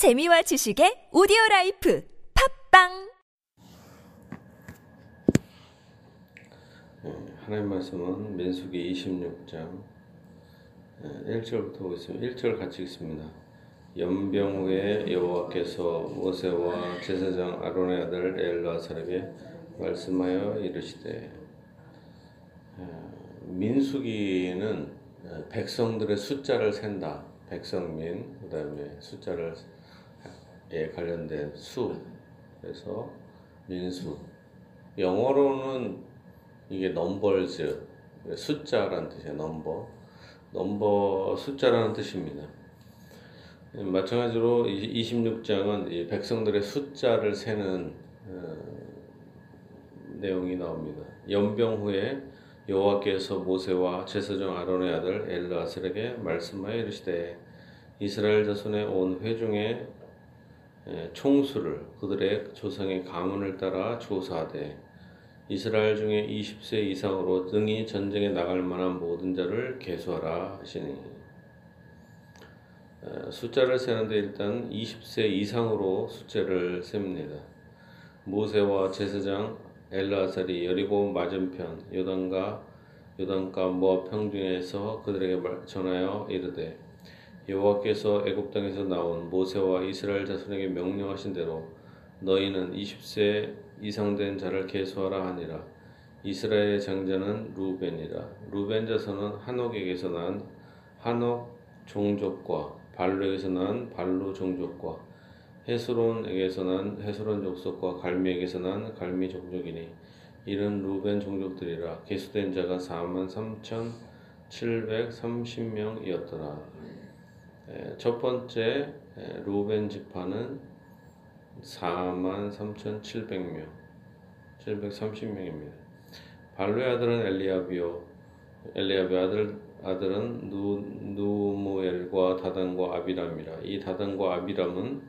재미와 지식의 오디오 라이프 팟빵 예, 하나님 말씀은 민수기 26장 1절부터 보겠습니다. 1절 같이 읽습니다. 염병 후에 여호와께서 모세와 제사장 아론의 아들 엘르아살에게 말씀하여 이르시되 예, 민수기는 백성들의 숫자를 센다. 백성민 그다음에 숫자를 에 관련된 수 그래서 민수 영어로는 이게 넘버즈 숫자라는 뜻이에요. 넘버 넘버 숫자라는 뜻입니다. 마찬가지로 26장은 백성들의 숫자를 세는 어, 내용이 나옵니다. 연병 후에 여호와께서 모세와 제사장 아론의 아들 엘르아슬에게 말씀하여 이르시되 이스라엘 자손의 온 회중의 총수를 그들의 조상의 가문을 따라 조사하되 이스라엘 중에 20세 이상으로 등이 전쟁에 나갈 만한 모든 자를 계수하라 하시니 숫자를 세는데 일단 20세 이상으로 숫자를 셉니다. 모세와 제사장 엘라살이 여리고 맞은편 요단과 요단가 모압 평중에서 그들에게 전하여 이르되 여호와께서 애굽 땅에서 나온 모세와 이스라엘 자손에게 명령하신 대로 너희는 20세 이상 된 자를 계수하라 하니라. 이스라엘의 장자는 루벤이라. 루벤 자손은 한옥에게서 난 한옥 종족과 발루에게서 난 발루 종족과 헤스론에게서 난 헤스론 족속과 갈미에게서 난 갈미 종족이니 이는 루벤 종족들이라. 계수된 자가 4만 3천 730명이었더라. 첫 번째 루벤 지파는 4만 3,700명, 730명입니다. 발루의 아들은 엘리아비요, 엘리아비 아들 아들은 누, 누무엘과 다단과 아비람이라. 이 다단과 아비람은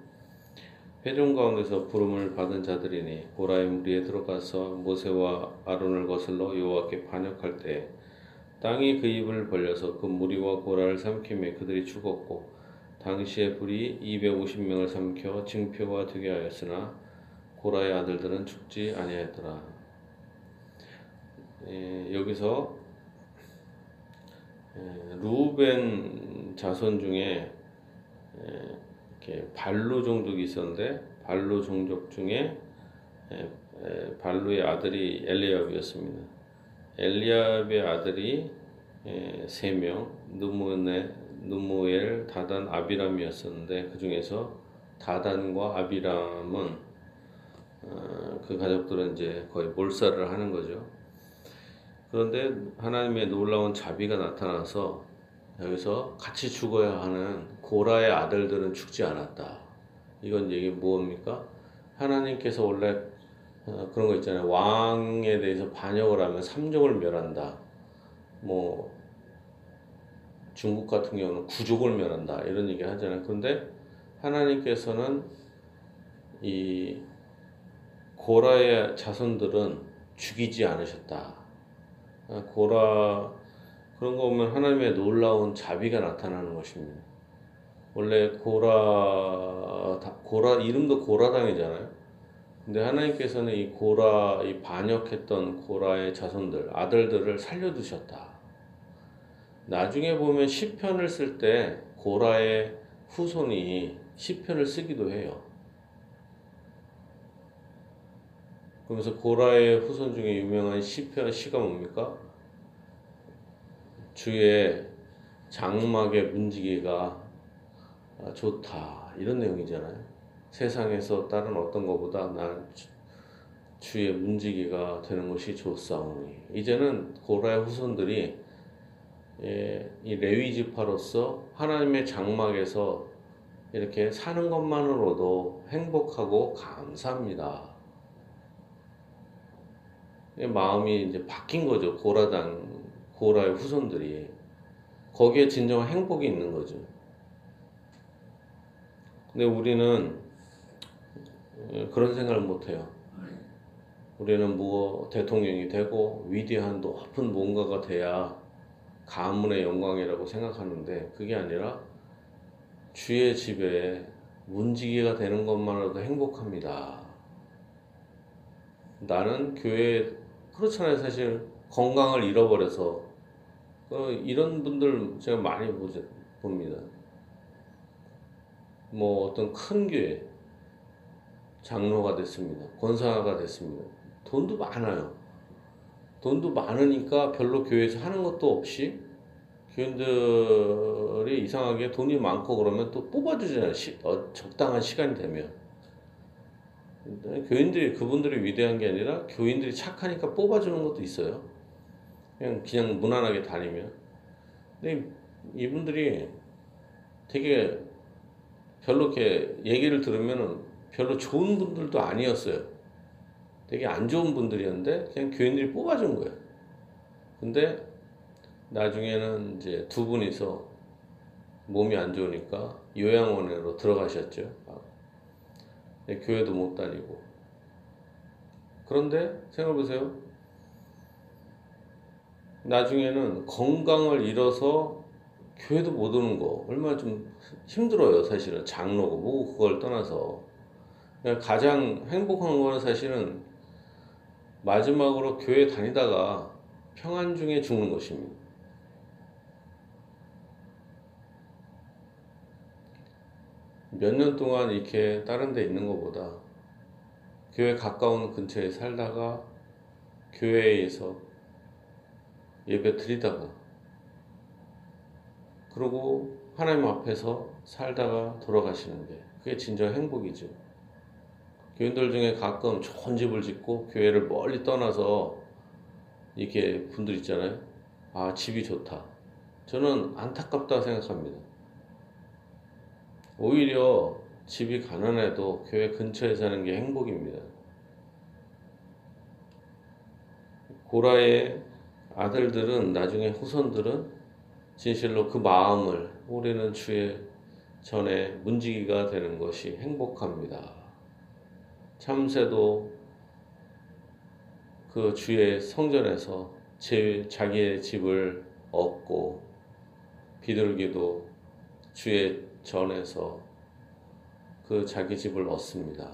회중 가운데서 부름을 받은 자들이니 고라의 무리에 들어가서 모세와 아론을 거슬러 여호와께 반역할 때 땅이 그 입을 벌려서 그 무리와 고라를 삼키며 그들이 죽었고 당시에 불이 250명을 삼켜 징표가 되게 하였으나 고라의 아들들은 죽지 아니하였더라. 예, 여기서 예, 루벤 자손 중에 예, 이렇게 발로 종족이 있었는데 발로 종족 중에 발루의 아들이 엘리압이었습니다. 엘리압의 아들이 세 명, 누무네, 누무엘, 다단, 아비람이었었는데 그 중에서 다단과 아비람은 어, 그 가족들은 이제 거의 몰살을 하는 거죠. 그런데 하나님의 놀라운 자비가 나타나서 여기서 같이 죽어야 하는 고라의 아들들은 죽지 않았다. 이건 얘기 뭡니까? 하나님께서 원래 어, 그런 거 있잖아요. 왕에 대해서 반역을 하면 삼족을 멸한다. 뭐 중국 같은 경우는 구족을 멸한다. 이런 얘기 하잖아요. 그런데 하나님께서는 이 고라의 자손들은 죽이지 않으셨다. 어, 고라 그런 거 보면 하나님의 놀라운 자비가 나타나는 것입니다. 원래 고라 고라 이름도 고라당이잖아요. 근데 하나님께서는 이 고라 이 반역했던 고라의 자손들 아들들을 살려두셨다. 나중에 보면 시편을 쓸 때 고라의 후손이 시편을 쓰기도 해요. 그러면서 고라의 후손 중에 유명한 시편 시가 뭡니까? 주의 장막의 문지기가 좋다 이런 내용이잖아요. 세상에서 다른 어떤 것보다 난 주의 문지기가 되는 것이 좋사오니 이제는 고라의 후손들이 예, 이 레위 지파로서 하나님의 장막에서 이렇게 사는 것만으로도 행복하고 감사합니다. 마음이 이제 바뀐 거죠. 고라당 고라의 후손들이 거기에 진정한 행복이 있는 거죠. 근데 우리는 그런 생각을 못 해요. 우리는 뭐 대통령이 되고 위대한 높은 뭔가가 돼야 가문의 영광이라고 생각하는데 그게 아니라 주의 집에 문지기가 되는 것만으로도 행복합니다. 나는 교회 그렇잖아요. 사실 건강을 잃어버려서 어, 이런 분들 제가 많이 보죠, 봅니다. 뭐 어떤 큰 교회 장로가 됐습니다. 권사가 됐습니다. 돈도 많아요. 돈도 많으니까 별로 교회에서 하는 것도 없이 교인들이 이상하게 돈이 많고 그러면 또 뽑아주잖아요. 시, 어, 적당한 시간이 되면. 교인들이 그분들이 위대한 게 아니라 교인들이 착하니까 뽑아주는 것도 있어요. 그냥 그냥 무난하게 다니면. 근데 이분들이 되게 별로 이렇게 얘기를 들으면은 별로 좋은 분들도 아니었어요. 되게 안 좋은 분들이었는데 그냥 교인들이 뽑아준 거예요. 근데 나중에는 이제 두 분이서 몸이 안 좋으니까 요양원으로 들어가셨죠. 아, 교회도 못 다니고. 그런데 생각해보세요. 나중에는 건강을 잃어서 교회도 못 오는 거 얼마나 좀 힘들어요 사실은 장로고 뭐고 그걸 떠나서 가장 행복한 거는 사실은 마지막으로 교회 다니다가 평안 중에 죽는 것입니다. 몇 년 동안 이렇게 다른 데 있는 것보다 교회 가까운 근처에 살다가 교회에서 예배 드리다가 그러고 하나님 앞에서 살다가 돌아가시는 게 그게 진정 행복이죠. 교인들 중에 가끔 좋은 집을 짓고 교회를 멀리 떠나서 이렇게 분들 있잖아요. 아, 집이 좋다. 저는 안타깝다 생각합니다. 오히려 집이 가난해도 교회 근처에 사는 게 행복입니다. 고라의 아들들은 나중에 후손들은 진실로 그 마음을 우리는 주의 전에 문지기가 되는 것이 행복합니다. 참새도 그 주의 성전에서 제, 자기의 집을 얻고 비둘기도 주의 전에서 그 자기 집을 얻습니다.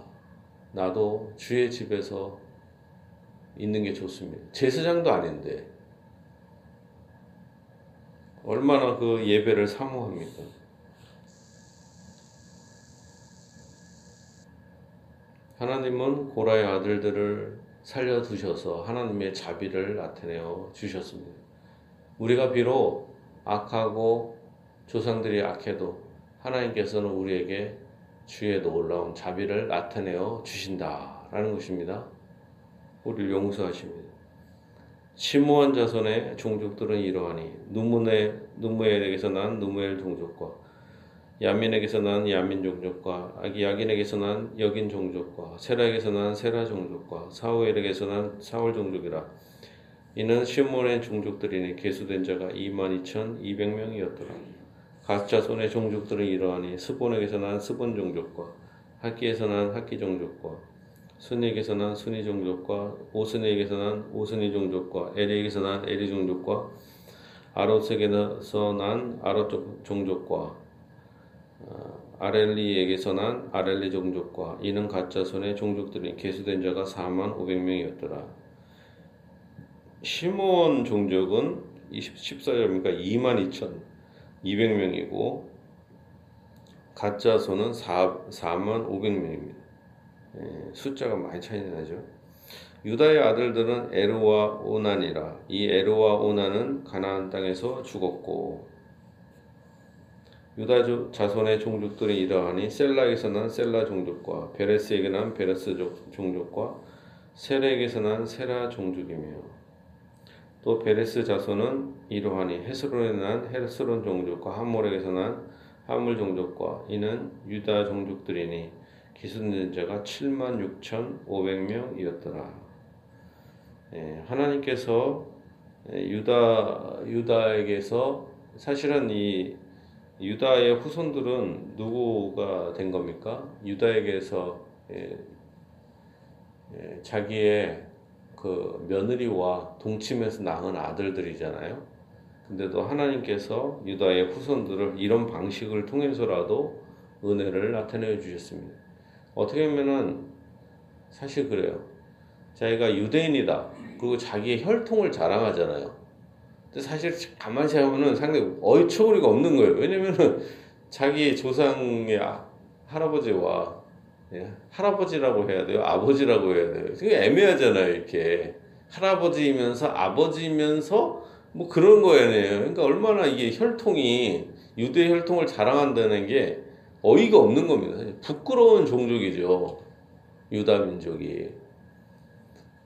나도 주의 집에서 있는 게 좋습니다. 제사장도 아닌데 얼마나 그 예배를 사모합니까? 하나님은 고라의 아들들을 살려두셔서 하나님의 자비를 나타내어 주셨습니다. 우리가 비록 악하고 조상들이 악해도 하나님께서는 우리에게 주의 놀라운 자비를 나타내어 주신다라는 것입니다. 우리를 용서하십니다. 시므온 자손의 종족들은 이러하니 누문의 누무엘에게서 난 누무엘 종족과 야민에게서 난 야민 종족과 야긴에게서 난 여긴 종족과 세라에게서 난 세라 종족과 사우엘에게서 난 사울 종족이라. 이는 시므온의 종족들이니 계수된 자가 22,200명이었더라. 가짜 손의 종족들은 이러하니 스본에게서 난 스본 종족과 학기에서 난 학기 종족과 순이에게서 난 순이 종족과 오스니에게서 난 오스니 종족과 에리에게서 난 에리 종족과 아롯에게서 난 아롯 종족과 어, 아렐리에게서 난 아렐리 종족과 이는 가짜 손의 종족들이 계수된 자가 4만 500명이었더라. 시몬 종족은 14절입니까? 2만 2,200명이고 갓 자손은 4, 4만 500명입니다. 예, 숫자가 많이 차이 나죠. 유다의 아들들은 에르와 오난이라 이 에르와 오난은 가나안 땅에서 죽었고 유다 자손의 종족들이 이러하니 셀라에게서 난 셀라 종족과 베레스에게 난 베레스 종족과 세라에게서 난 세라 종족이며 또 베레스 자손은 이러하니 헤스론에 난 헤스론 종족과 하물에게서 난 함몰 종족과 이는 유다 종족들이니 기순된 자가 7만 6,500명이었더라. 예, 하나님께서 예, 유다 유다에게서 사실은 이 유다의 후손들은 누구가 된 겁니까? 유다에게서 예, 예, 자기의 그 며느리와 동침해서 낳은 아들들이잖아요. 근데도 하나님께서 유다의 후손들을 이런 방식을 통해서라도 은혜를 나타내 주셨습니다. 어떻게 보면은 사실 그래요. 자기가 유대인이다. 그리고 자기의 혈통을 자랑하잖아요. 사실 가만히 생각하면은 상당히 어처구니가 없는 거예요. 왜냐면은 자기 조상의 아- 할아버지와 예, 할아버지라고 해야 돼요? 아버지라고 해야 돼요? 그게 애매하잖아요, 이렇게. 할아버지이면서 아버지면서 뭐 그런 거예요. 그러니까 얼마나 이게 혈통이 유대 혈통을 자랑한다는 게 어이가 없는 겁니다. 부끄러운 종족이죠. 유다 민족이.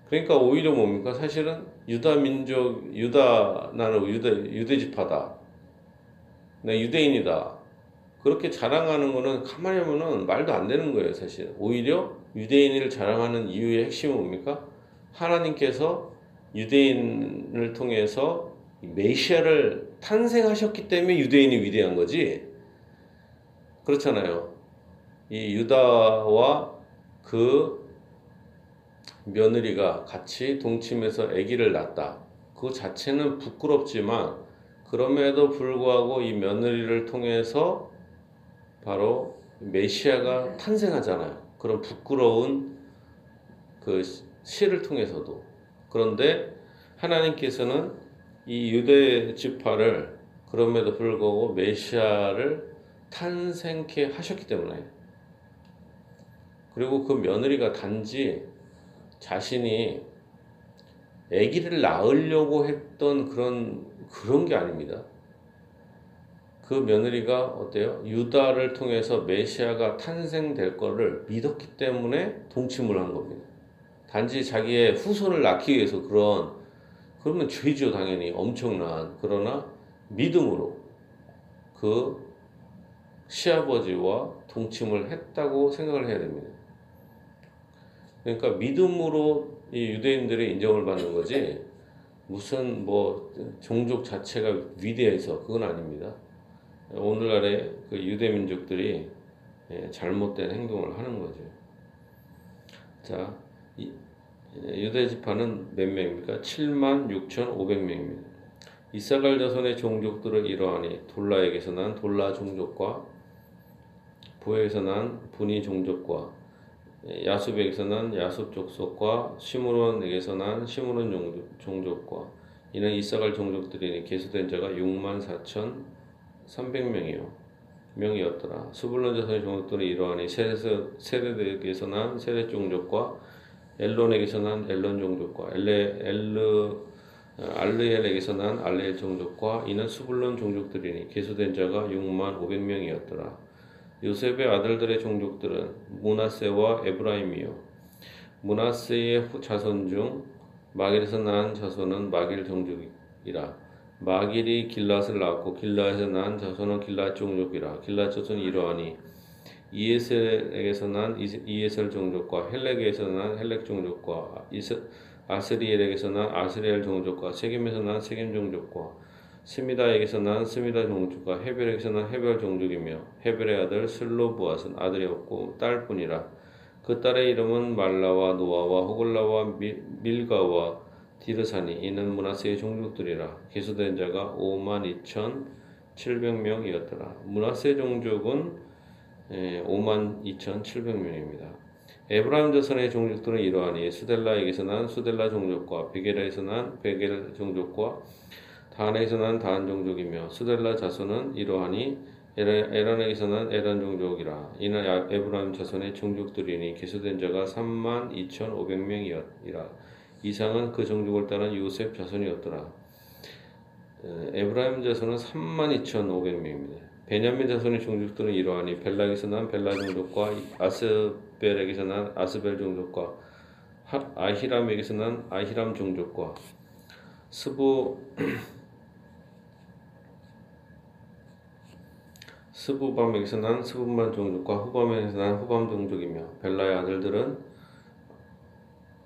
그러니까 오히려 뭡니까? 사실은 유다 민족, 유다, 나는 유대, 유대 지파다. 나 유대인이다. 그렇게 자랑하는 거는 가만히 보면 말도 안 되는 거예요, 사실. 오히려 유대인을 자랑하는 이유의 핵심은 뭡니까? 하나님께서 유대인을 통해서 메시아를 탄생하셨기 때문에 유대인이 위대한 거지. 그렇잖아요. 이 유다와 그 며느리가 같이 동침해서 아기를 낳았다. 그 자체는 부끄럽지만 그럼에도 불구하고 이 며느리를 통해서 바로 메시아가 탄생하잖아요. 그런 부끄러운 그 시를 통해서도. 그런데 하나님께서는 이 유대 지파를 그럼에도 불구하고 메시아를 탄생케 하셨기 때문에 그리고 그 며느리가 단지 자신이 아기를 낳으려고 했던 그런 그런 게 아닙니다. 그 며느리가 어때요? 유다를 통해서 메시아가 탄생될 거를 믿었기 때문에 동침을 한 겁니다. 단지 자기의 후손을 낳기 위해서 그런 그러면 죄죠 당연히 엄청난 그러나 믿음으로 그 시아버지와 동침을 했다고 생각을 해야 됩니다. 그러니까 믿음으로 이 유대인들의 인정을 받는 거지 무슨 뭐 종족 자체가 위대해서 그건 아닙니다. 오늘날의 그 유대 민족들이 예, 잘못된 행동을 하는 거죠. 자, 이, 유대 지파는 몇 명입니까? 7만 6,500명입니다. 이사갈 자손의 종족들은 이러하니 돌라에게서 난 돌라 종족과 부에서 난 분이 종족과 야숲에게서 난 야숲 족속과 시므론에게서 난 시므론 종족, 종족과 이는 이사갈 종족들이니 계수된 자가 6만 4천 300명이요 명이었더라. 수불론 자손의 종족들은 이러하니 세레에게서 난 세레 종족과 엘론에게서 난 엘론 종족과 엘레 엘르 알르엘에게서 난 알레엘 종족과 이는 수불론 종족들이니 계수된 자가 6만 500명이었더라. 요셉의 아들들의 종족들은 문하세와 에브라임이요. 문하세의 자손 중 마길에서 난 자손은 마길 종족이라. 마길이 길르앗을 낳았고 길르앗에서 난 자손은 길르앗 종족이라. 길르앗 자손이 이러하니 이에셀에게서 난 이에셀 종족과 헬렉에게서 난 헬렉 종족과 아스리엘에게서 난 아스리엘 종족과 세겜에서 난 세겜 종족과 스미다에게서 난 스미다 종족과 헤벨에게서 난 헤벨 종족이며 헤벨의 아들 슬로브핫은 아들이 없고 딸뿐이라. 그 딸의 이름은 말라와 노아와 호글라와 밀가와 디르사니 이는 므낫세의 종족들이라. 계수된 자가 5만 2천 700명이었더라. 므낫세 종족은 5만 2천 700명입니다. 에브라임 자손의 종족들은 이러하니 수델라에게서 난 수델라 종족과 베겔에서 난 베겔 종족과 다한에서 난 다한 종족이며 수델라 자손은 이러하니 에란에게서 난 에란 종족이라. 이는 에브라임 자손의 종족들이니 계수된 자가 3만 2,500명이라. 이상은 그 종족을 따른 요셉 자손이었더라. 에브라임 자손은 3만 2,500명입니다. 베냐민 자손의 종족들은 이러하니 벨락에서 난 벨라 종족과 아스벨에게서 난 아스벨 종족과 아히람에게서 난 아히람 종족과 스부 스부밤에게서 난 스부만 종족과 후밤에게서 난 후밤 종족이며 벨라의 아들들은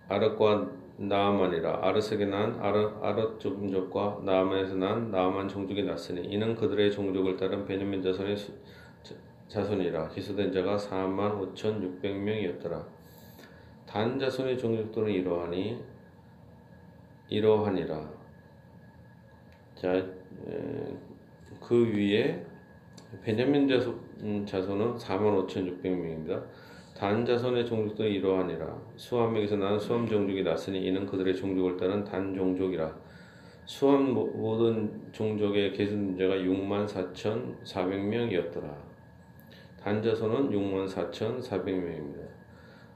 아르과 나아만이라 아르색에 난 아르, 아르 종족과 나아만에서 난 나아만 종족이 났으니 이는 그들의 종족을 따른 베냐민 자손의 수, 자손이라. 기수된 자가 4만 5천 6백 명이었더라. 단 자손의 종족들은 이러하니 이러하니라. 자, 그 위에 베냐민 자손, 음, 자손은 45,600명입니다. 단 자손의 종족들은 이러하니라. 수함에게서 나는 수함 종족이 났으니 이는 그들의 종족을 따른 단 종족이라. 수함 모든 종족의 계승자가 64,400명이었더라. 단 자손은 64,400명입니다.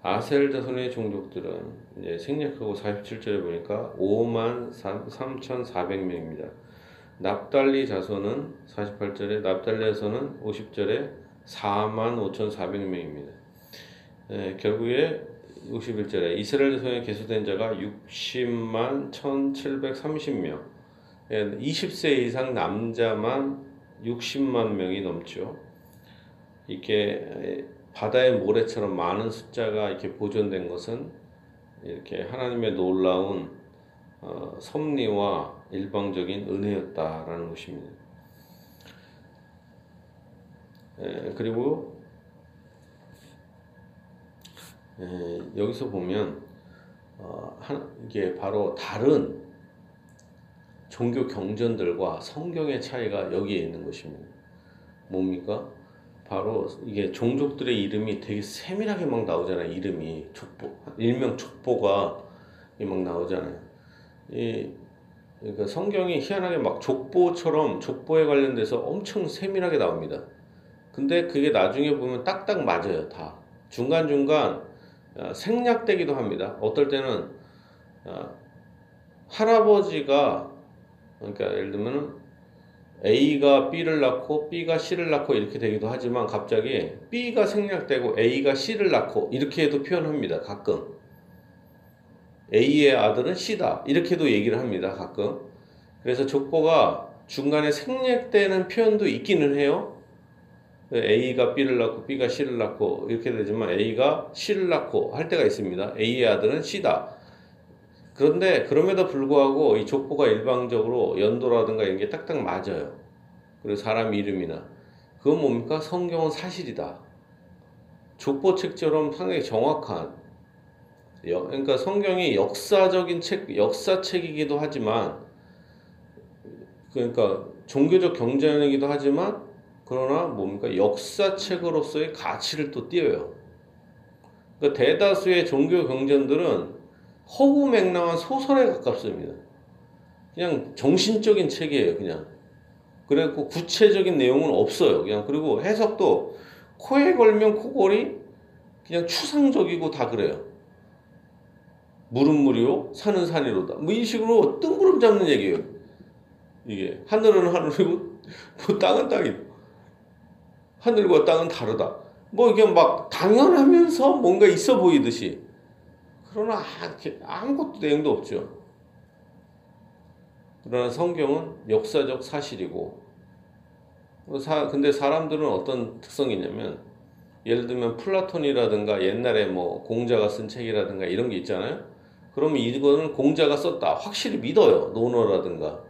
아셀 자손의 종족들은 이제 생략하고 47절에 보니까 5만 3,400명입니다. 납달리 자손은 48절에 납달리 자손은 50절에 4만 5,400명입니다. 예, 결국에 61절에 이스라엘 자손에 계수된 자가 60만 1,730명. 예, 20세 이상 남자만 60만 명이 넘죠. 이렇게 바다의 모래처럼 많은 숫자가 이렇게 보존된 것은 이렇게 하나님의 놀라운 어, 섭리와 일방적인 은혜였다라는 것입니다. 에, 그리고 에, 여기서 보면 어, 한, 이게 바로 다른 종교 경전들과 성경의 차이가 여기에 있는 것입니다. 뭡니까? 바로 이게 종족들의 이름이 되게 세밀하게 막 나오잖아요. 이름이 족보, 일명 족보가 막 나오잖아요. 이 그러니까 성경이 희한하게 막 족보처럼 족보에 관련돼서 엄청 세밀하게 나옵니다. 근데 그게 나중에 보면 딱딱 맞아요, 다. 중간중간 어, 생략되기도 합니다. 어떨 때는 어, 할아버지가 그러니까 예를 들면 A가 B를 낳고 B가 C를 낳고 이렇게 되기도 하지만 갑자기 B가 생략되고 A가 C를 낳고 이렇게도 표현합니다. 가끔. A의 아들은 C다. 이렇게도 얘기를 합니다. 가끔. 그래서 족보가 중간에 생략되는 표현도 있기는 해요. A가 B를 낳고 B가 C를 낳고 이렇게 되지만 A가 C를 낳고 할 때가 있습니다. A의 아들은 C다. 그런데 그럼에도 불구하고 이 족보가 일방적으로 연도라든가 이런 게 딱딱 맞아요. 그리고 사람 이름이나. 그건 뭡니까? 성경은 사실이다. 족보 책처럼 상당히 정확한 그러니까 성경이 역사적인 책, 역사책이기도 하지만, 그러니까 종교적 경전이기도 하지만, 그러나 뭡니까? 역사책으로서의 가치를 또 띄어요. 그러니까 대다수의 종교 경전들은 허구맹랑한 소설에 가깝습니다. 그냥 정신적인 책이에요, 그냥. 그래갖고 구체적인 내용은 없어요, 그냥. 그리고 해석도 코에 걸면 코골이 그냥 추상적이고 다 그래요. 물은 물이요, 산은 산이로다. 뭐 이 식으로 뜬구름 잡는 얘기예요. 이게 하늘은 하늘이고 뭐 땅은 땅이 하늘과 땅은 다르다. 뭐 이게 막 당연하면서 뭔가 있어 보이듯이 그러나 아무것도 내용도 없죠. 그러나 성경은 역사적 사실이고 근데 사람들은 어떤 특성이 있냐면 예를 들면 플라톤이라든가 옛날에 뭐 공자가 쓴 책이라든가 이런 게 있잖아요. 그러면 이거는 공자가 썼다. 확실히 믿어요. 논어라든가.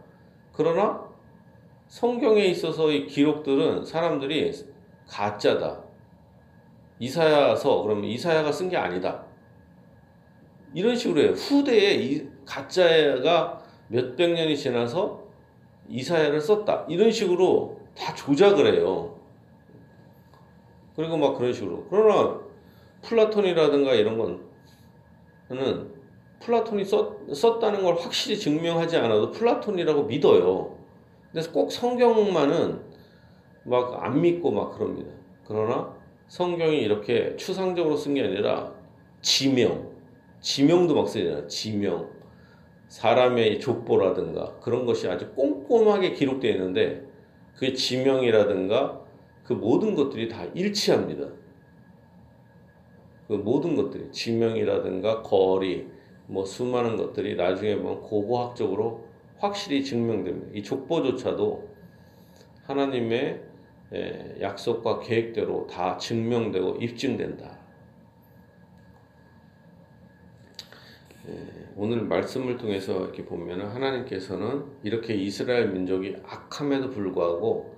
그러나 성경에 있어서 이 기록들은 사람들이 가짜다. 이사야서 그러면 이사야가 쓴 게 아니다. 이런 식으로 해요. 후대에 이 가짜가 몇백 년이 지나서 이사야를 썼다. 이런 식으로 다 조작을 해요. 그리고 막 그런 식으로. 그러나 플라톤이라든가 이런 거는 플라톤이 썼, 썼다는 걸 확실히 증명하지 않아도 플라톤이라고 믿어요. 그래서 꼭 성경만은 막 안 믿고 막 그럽니다. 그러나 성경이 이렇게 추상적으로 쓴 게 아니라 지명, 지명도 막 쓰잖아요. 지명. 사람의 족보라든가 그런 것이 아주 꼼꼼하게 기록되어 있는데 그 지명이라든가 그 모든 것들이 다 일치합니다. 그 모든 것들이 지명이라든가 거리, 뭐 수많은 것들이 나중에 보면 고고학적으로 확실히 증명됩니다. 이 족보조차도 하나님의 약속과 계획대로 다 증명되고 입증된다. 오늘 말씀을 통해서 이렇게 보면 하나님께서는 이렇게 이스라엘 민족이 악함에도 불구하고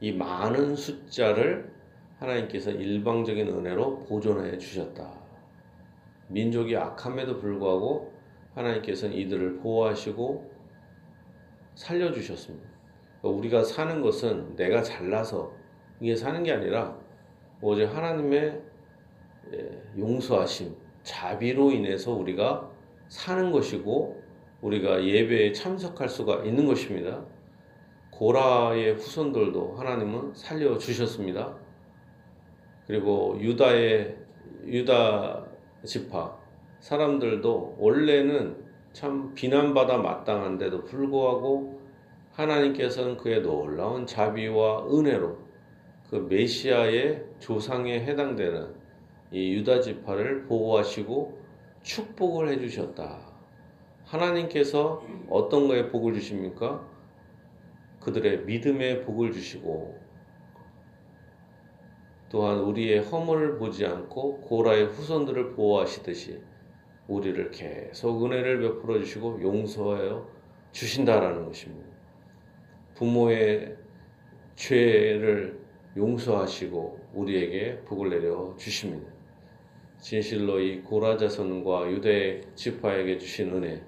이 많은 숫자를 하나님께서 일방적인 은혜로 보존해 주셨다. 민족이 악함에도 불구하고 하나님께서는 이들을 보호하시고 살려주셨습니다. 그러니까 우리가 사는 것은 내가 잘나서 이게 사는 게 아니라 오직 하나님의 예, 용서하심, 자비로 인해서 우리가 사는 것이고 우리가 예배에 참석할 수가 있는 것입니다. 고라의 후손들도 하나님은 살려 주셨습니다. 그리고 유다의 유다 지파 사람들도 원래는 참 비난받아 마땅한데도 불구하고 하나님께서는 그의 놀라운 자비와 은혜로 그 메시아의 조상에 해당되는 이 유다 지파를 보호하시고 축복을 해 주셨다. 하나님께서 어떤 거에 복을 주십니까? 그들의 믿음에 복을 주시고 또한 우리의 허물을 보지 않고 고라의 후손들을 보호하시듯이 우리를 계속 은혜를 베풀어 주시고 용서하여 주신다라는 것입니다. 부모의 죄를 용서하시고 우리에게 복을 내려 주십니다. 진실로 이 고라 자손과 유대 지파에게 주신 은혜,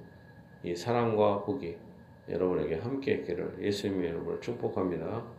이 사랑과 복이 여러분에게 함께 있기를 예수님의 이름으로 축복합니다.